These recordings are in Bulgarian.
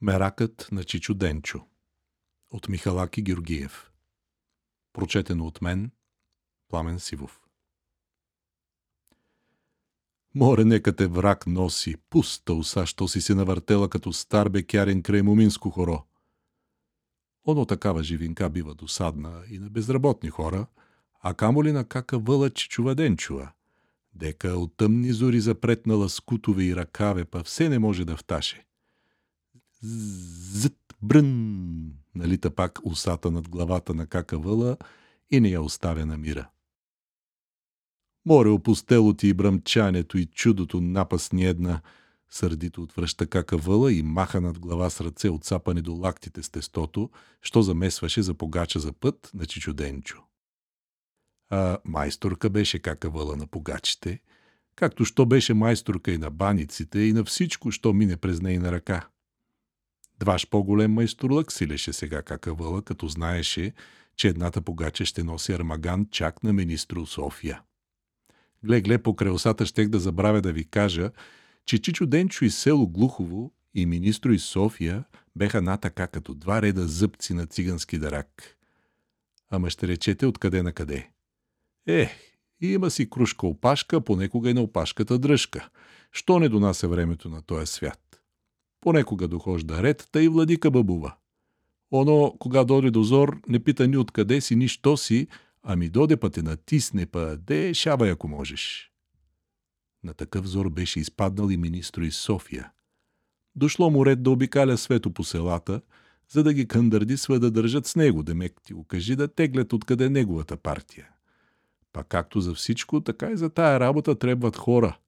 Меракът на Чичо Денчо от Михалаки Георгиев Прочетено от мен Пламен Сивов Море, нека те враг носи, пуста уса, що си се навъртела като стар бекярен край моминско хоро. Оно такава живинка бива досадна и на безработни хора, а камо ли на кака вълъч чува денчува. Дека от тъмни зори запретнала скутове и ръкаве, па все не може да вташе. Зът, брън, налита пак усата над главата на кака въла и не я оставя на мира. Море опустело ти и бръмчането и чудото напасни една, сърдито отвръща кака въла и маха над глава с ръце отцапани до лактите с тестото, що замесваше за погача за път на Чичуденчо. А майсторка беше кака въла на погачите, както що беше майсторка и на баниците и на всичко, що мине през нейна ръка. Дваш по-голем майсторлък силеше сега кака въла, като знаеше, че едната погача ще носи армаган чак на министро София. Гле-гле по крелсата щех да забравя да ви кажа, че Чичо Денчо и село Глухово и министро из София беха на така като два реда зъбци на цигански дарак. Ама ще речете откъде на къде. Ех, има си кружка опашка, понекога и на опашката дръжка. Що не донася времето на този свят? Понекога дохожда ред, та и владика бъбува. Оно, кога доде до зор, не пита ни откъде си, ни що си, ами доде па те натисне, па де шавай ако можеш. На такъв зор беше изпаднал и министро из София. Дошло му ред да обикаля свето по селата, за да ги кандърдисва да държат с него, демек ти го кажи да теглят откъде неговата партия. Па както за всичко, така и за тая работа трябват хора.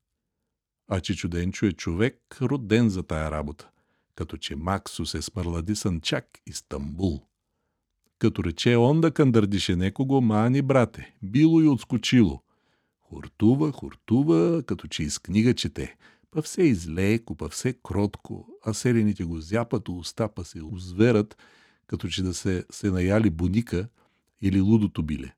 А че чуденчо е човек, роден за тая работа, като че Максо се смърлади сънчак и Стамбул. Като рече он да кандърдише некого, мани брате, било и отскочило. Хуртува, хуртува, като че из книга чете. Па все излеко, па все кротко, а селените го зяпат уста, па се озверат, като че да се, се наяли буника или лудото биле.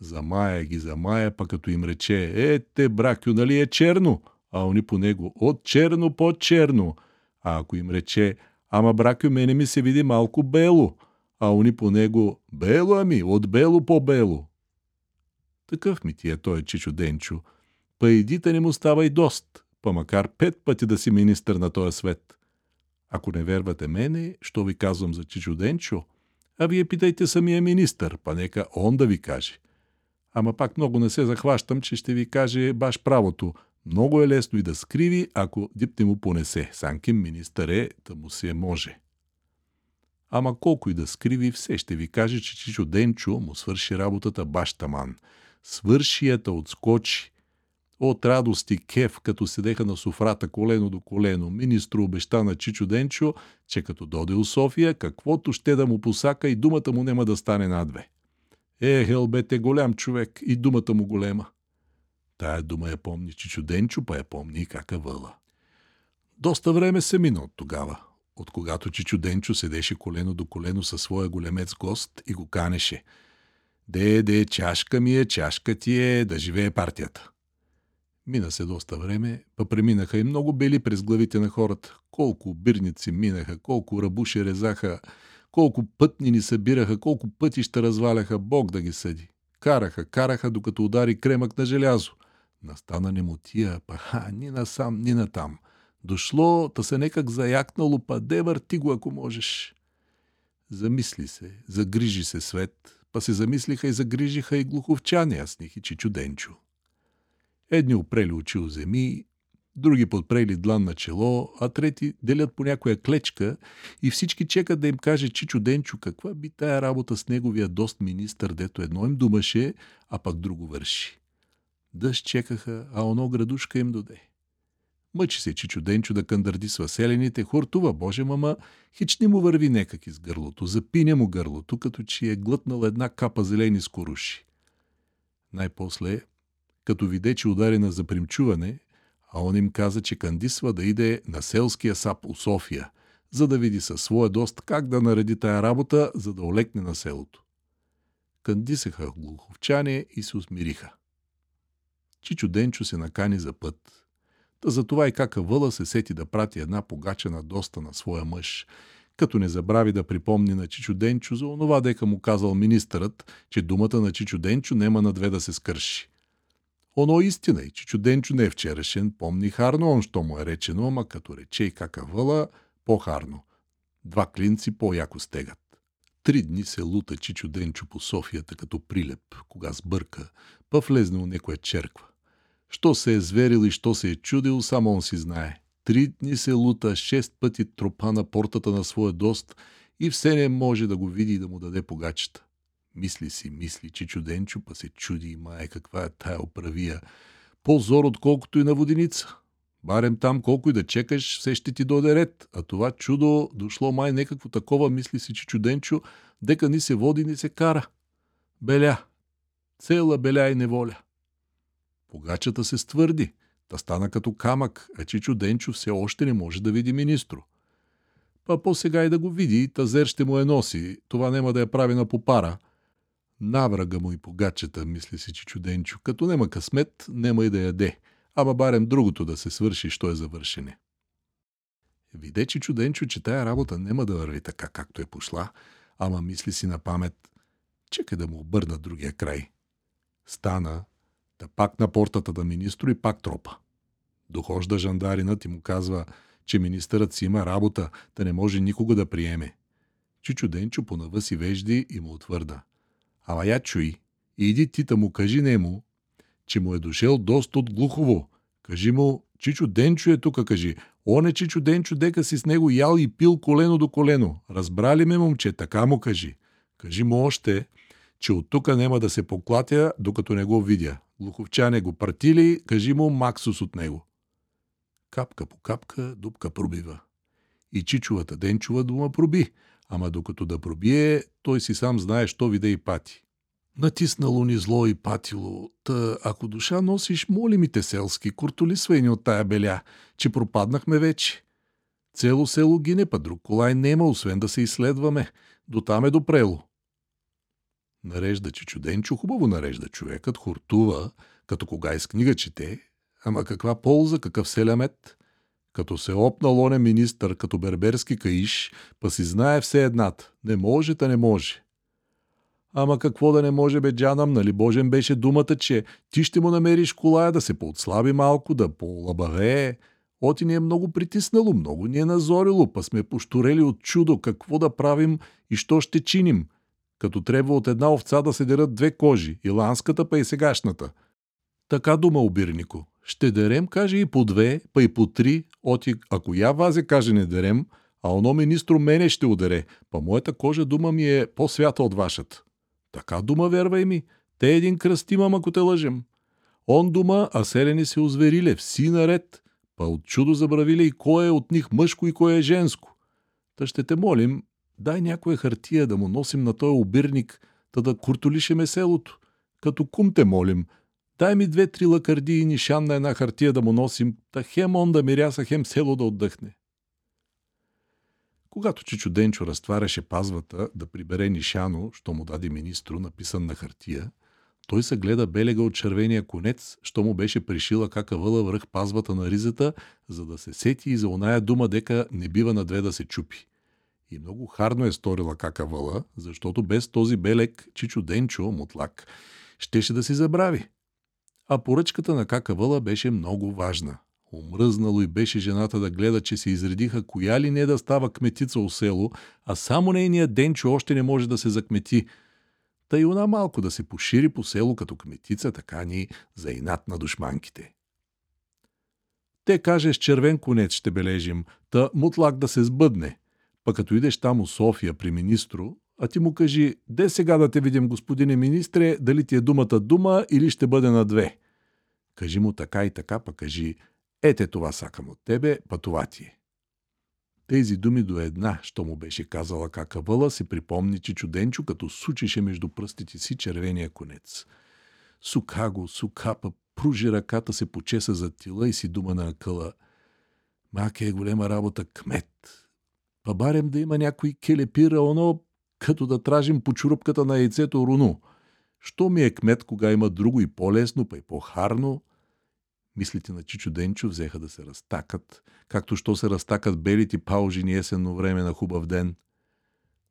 Замая ги, замая, па като им рече, е, те, бракю, нали е черно? А они по него, от черно по черно. А ако им рече, ама бракю, мене ми се види малко бело. А они по него, бело ами, от бело по бело. Такъв ми ти е той Чичо Денчо. Па едите не му става и дост, па макар пет пъти да си министър на този свет. Ако не вервате мене, що ви казвам за Чичо Денчо, а вие питайте самия министър, па нека он да ви каже. Ама пак много не се захващам, че ще ви каже баш правото. Много е лесно и да скриви, ако дипте му понесе. Санкин министър е, да му се може. Ама колко и да скриви, все ще ви каже, че Чичо Денчо му свърши работата баш таман – свършията отскочи. От радост и кеф, като седеха на софрата колено до колено, министро обеща на Чичо Денчо, че като доде у София, каквото ще да му посака и думата му нема да стане надве. Е, Хелбет е голям човек и думата му голема. Тая дума я помни Чичо Денчо, па я помни и кака въла. Доста време се мина от тогава, от когато Чичо Денчо седеше колено до колено със своя големец гост и го канеше – Де, де, чашка ми е, чашка ти е, да живее партията. Мина се доста време, па преминаха и много бели през главите на хората. Колко бирници минаха, колко рабуши резаха, колко пътни ни събираха, колко пътища разваляха, Бог да ги съди. Караха, караха, докато удари кремък на желязо. Настана не му тия, па ха, ни насам, ни натам. Дошло, та се некак заякнало, па де върти го, ако можеш. Замисли се, загрижи се свет, па се замислиха и загрижиха и глуховчани, Асних и Чичуденчо. Едни опрели очи у земи, други подпрели длан на чело, а трети делят по някоя клечка и всички чекат да им каже Чичо Денчо каква би тая работа с неговия дост министър, дето едно им думаше, а пък друго върши. Дъжд чекаха, а оно градушка им доде. Мъчи се Чичо Денчо да кандърди с селените, хортува, боже мама, хич не му върви некак из гърлото, запиня му гърлото, като че е глътнал една капа зелени скоруши. Най-после, като виде, че ударена за примчуване, а он им каза, че кандисва да иде на селския сап у София, за да види със своя дост как да нареди тая работа, за да олекне на селото. Кандисаха глуховчане и се усмириха. Чичо Денчо се накани за път. Та затова и кака въла се сети да прати една погачена доста на своя мъж, като не забрави да припомни на Чичо Денчо за онова дека му казал министърът, че думата на Чичо Денчо нема на две да се скърши. Оно истина и Чичо Денчо не е вчерашен, помни харно он, що му е речено, ама като рече и кака въла, по-харно. Два клинци по-яко стегат. Три дни се лута Чичо Денчо по Софията като прилеп, кога сбърка, па влезне у некоя черква. Що се е зверил и що се е чудил, само он си знае. Три дни се лута, шест пъти тропа на портата на своя дост и все не може да го види и да му даде погачета. Мисли си, мисли, че чуденчо, па се чуди, мае, каква е тая оправия. По-зор, отколкото и на воденица. Барем там, колко и да чекаш, все ще ти доде ред. А това чудо дошло май некакво такова, мисли си, че чуденчо, дека ни се води, ни се кара. Беля. Цела беля и неволя. Погачата се ствърди. Та стана като камък, а Чичо Денчо все още не може да види министро. Па по-сега и да го види, тазер ще му е носи, това нема да я прави на попара. Наврага му и погачата, мисли си Чичо Денчо, като нема късмет, нема и да яде, ама барем другото да се свърши, що е завършене. Виде Чичо Денчо, че тая работа нема да върви така, както е пошла, ама мисли си на памет, чекай да му обърна другия край. Стана, Та пак на портата да министро и пак тропа. Дохожда жандаринът и му казва, че министърът си има работа, да не може никога да приеме. Чичо Денчо понава си вежди и му отвърда. Ама я чуй, иди ти да му кажи нему, че му е дошел доста от Глухово. Кажи му, Чичо Денчо е тука, кажи. Он е Чичо Денчо, дека си с него ял и пил колено до колено. Разбрали ме, момче, така му кажи. Кажи му още, че от тука нема да се поклатя, докато не го видя. Луховчане го пратили, кажи му Максус от него. Капка по капка, дупка пробива. И Чичовата Денчова дума проби, ама докато да пробие, той си сам знае, що виде и пати. Натиснало ни зло и патило, та ако душа носиш, моли ми те селски, куртолисвай ни от тая беля, че пропаднахме вече. Цело село гине, па друг колай нема, освен да се изследваме. До там е допрело. Нарежда, че чуденчо хубаво нарежда човекът, хуртува, като кога из книга чете, ама каква полза, какъв селямет? Като се опна лоне министър, като берберски каиш, па си знае все едната. Не може, та не може. Ама какво да не може бе, джанам, нали Божен беше думата, че ти ще му намериш колая да се поотслаби малко, да полабавее. Оти ни е много притиснало, много ни е назорило, па сме поштурели от чудо какво да правим и що ще чиним – като трябва от една овца да се дерат две кожи, и ланската, па и сегашната. Така дума обирнико. Ще дерем, каже и по две, па и по три, оти, ако я вазе, каже не дерем, а оно министро мене ще ударе, па моята кожа дума ми е по-свята от вашата. Така дума вервай ми, те един кръст имам, ако те лъжем. Он дума, а селени се озвериле, вси наред, па от чудо забравиле и кой е от них мъжко и кой е женско. Та ще те молим, дай някоя хартия да му носим на този обирник, та да куртолишеме селото. Като кум те молим, дай ми две-три лакарди и нишан на една хартия да му носим, та хем он да миряса, хем село да отдъхне. Когато Чичо Денчо разтваряше пазвата да прибере нишано, що му даде министро, написан на хартия, той се гледа белега от червения конец, що му беше пришила кака връх пазвата на ризата, за да се сети и за оная дума дека не бива на две да се чупи. И много харно е сторила кака въла, защото без този белек Чичо Денчо, мутлак, щеше да си забрави. А поръчката на кака въла беше много важна. Омръзнало и беше жената да гледа, че се изредиха коя ли не да става кметица у село, а само нейният Денчо още не може да се закмети. Та и она малко да се пошири по село като кметица, така ни за инат на душманките. Те каже с червен конец ще бележим, та мутлак да се сбъдне – Па като идеш там у София при министро, а ти му кажи, де сега да те видим, господине министре, дали ти е думата дума или ще бъде на две. Кажи му така и така, па кажи, ете това сакам от тебе, па това ти е. Тези думи до една, що му беше казала кака въла, си припомни, че чуденчо, като сучеше между пръстите си червения конец. Сука го, сука, па пружи ръката се почеса за тила и си дума на акъла. Маке е голема работа кмет. Па барем да има някой келепира, оно като да тражим по чурупката на яйцето руно. Що ми е кмет, кога има друго и по-лесно, па и по-харно? Мислите на Чичо Денчо взеха да се разтакат, както що се разтакат белите паужини есенно време на хубав ден.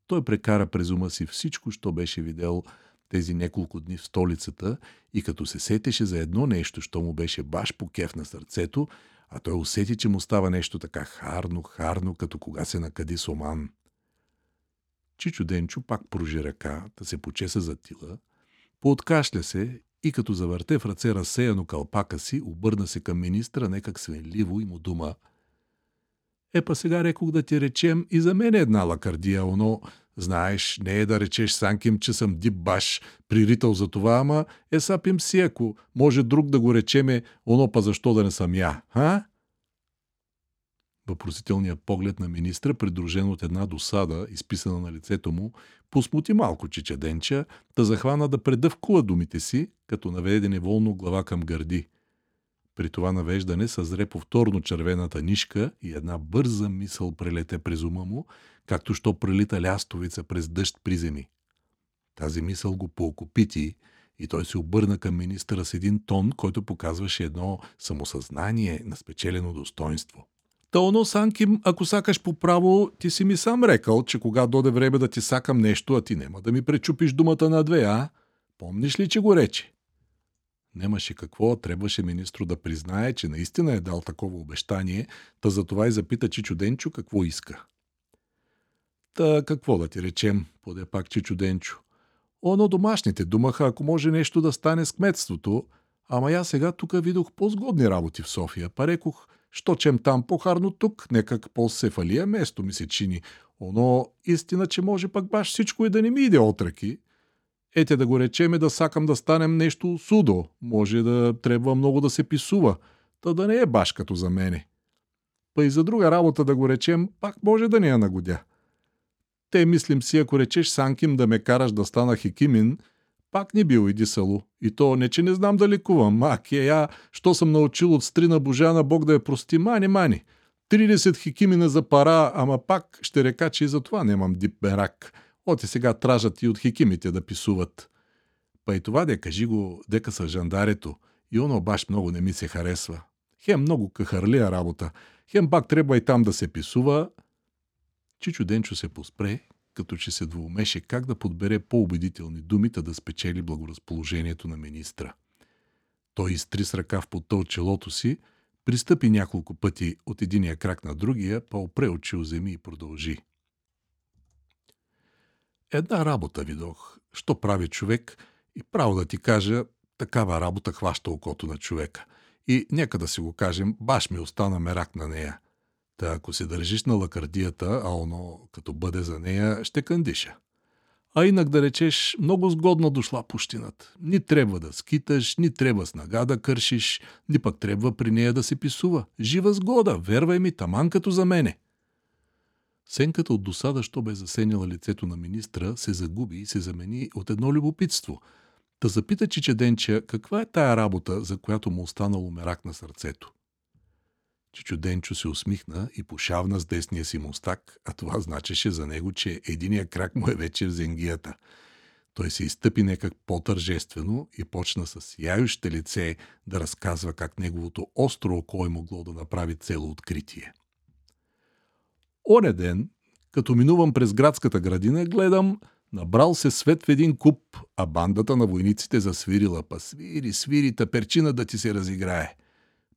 Той прекара през ума си всичко, що беше видел тези няколко дни в столицата и като се сетеше за едно нещо, що му беше баш по кеф на сърцето, а той усети, че му става нещо така харно, харно, като кога се накади с оман. Чичо Денчо пак пружи ръка, да се почеса за тила, пооткашля се и като завърте в ръце разсеяно калпака си, обърна се към министра некак свенливо и му дума. Е, па сега рекох да ти речем и за мен е една лакардия, оно, знаеш, не е да речеш Санким, че съм дип баш, прирител за това, ама е сапим си, ако може друг да го речеме, оно па защо да не съм я, а? Въпросителният поглед на министра, придружен от една досада, изписана на лицето му, посмути малко чичеденча, да захвана да предъвкува думите си, като наведе неволно глава към гърди. При това навеждане съзре повторно червената нишка и една бърза мисъл прелете през ума му, както що прелита лястовица през дъжд при земи. Тази мисъл го поокупити и той се обърна към министъра с един тон, който показваше едно самосъзнание на спечелено достоинство. Та оно, Санким, ако сакаш по право, ти си ми сам рекал, че кога доде време да ти сакам нещо, а ти нема да ми пречупиш думата на две, а? Помниш ли, че го рече? Немаше какво, трябваше министро да признае, че наистина е дал такова обещание, та затова и запита Чичо Денчо какво иска. Та какво да ти речем, поде пак Чичо Денчо. Оно домашните думаха, ако може нещо да стане с кметството, ама я сега тук видох по-сгодни работи в София, па рекох, що чем там по-харно тук, некак по-сефалия место ми се чини. Оно истина, че може пак баш всичко и да не ми иде отраки. Ете да го речеме да сакам да станем нещо судо. Може да трябва много да се писува. Та да не е баш като за мене. Па и за друга работа да го речем, пак може да не я нагодя. Те мислим си, ако речеш Санким да ме караш да стана хикимин, пак не бил иди сало. И то не, че не знам да лекувам. Мак е я, що съм научил от стрина Божана Бог да я прости. Мани, мани. 30 хикимина за пара, ама пак ще река, че и за това нямам дип берак. Оти сега тражат и от хикимите да писуват. Па и това де кажи го, дека са жандарето. И оно баш много не ми се харесва. Хем много кахарлия работа. Хем пак трябва и там да се писува. Чичо Денчо се поспре, като че се двоумеше как да подбере по-убедителни думите да спечели благоразположението на министра. Той изтри с ръка в пота от челото си, пристъпи няколко пъти от единия крак на другия, па опре очи земи и продължи. Една работа видох, що прави човек и право да ти кажа, такава работа хваща окото на човека. И нека да си го кажем, баш ми остана мерак на нея. Та ако се държиш на лакардията, а оно като бъде за нея, ще кандиша. А инак да речеш, много сгодна дошла пущината. Ни трябва да скиташ, ни трябва с нага да кършиш, ни пък трябва при нея да се писува. Жива сгода, вервай ми, таман като за мене. Сенката от досада, що бе засенила лицето на министра, се загуби и се замени от едно любопитство. Та запита Чичеденча каква е тая работа, за която му останало мерак на сърцето. Чичо Денчо се усмихна и пошавна с десния си мустак, а това значеше за него, че единия крак му е вече в зенгията. Той се изтъпи некак по-тържествено и почна с яюще лице да разказва как неговото остро око е могло да направи цело откритие. Оне ден, като минувам през градската градина, гледам, набрал се свет в един куп, а бандата на войниците засвирила, па свири, свири, перчина да ти се разиграе.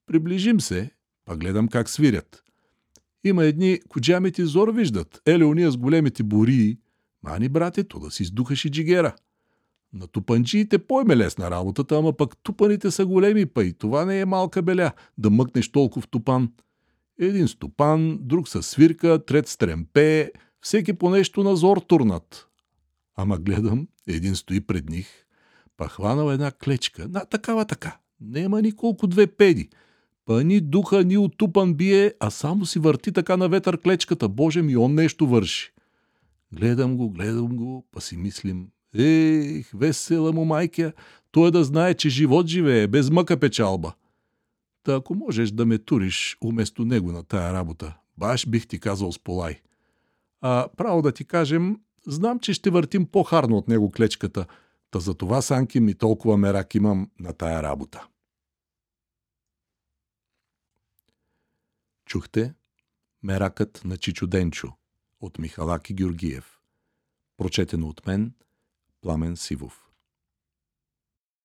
Приближим се а гледам как свирят. Има едни коджамите зор виждат. Еле уния с големите бории. Мани, брате, то да си издухаш и джигера. На тупанджиите пойме лесна работата, ама пък тупаните са големи, па и това не е малка беля, да мъкнеш толкова в тупан. Един стопан, друг с свирка, трет с тремпе, всеки по нещо на зор турнат. Ама гледам, един стои пред них, па хванал една клечка, на такава така, нема николко две педи – Па ни духа, ни отупан бие, а само си върти така на ветър клечката. Боже ми, он нещо върши. Гледам го, гледам го, па си мислим. Ех, весела му майка, той да знае, че живот живее, без мъка печалба. Та ако можеш да ме туриш уместо него на тая работа, баш бих ти казал с полай. А право да ти кажем, знам, че ще въртим по-харно от него клечката, та за това, Санки, ми толкова мерак имам на тая работа. Чухте Меракът на Чичо Денчо от Михалаки Георгиев. Прочетено от мен Пламен Сивов.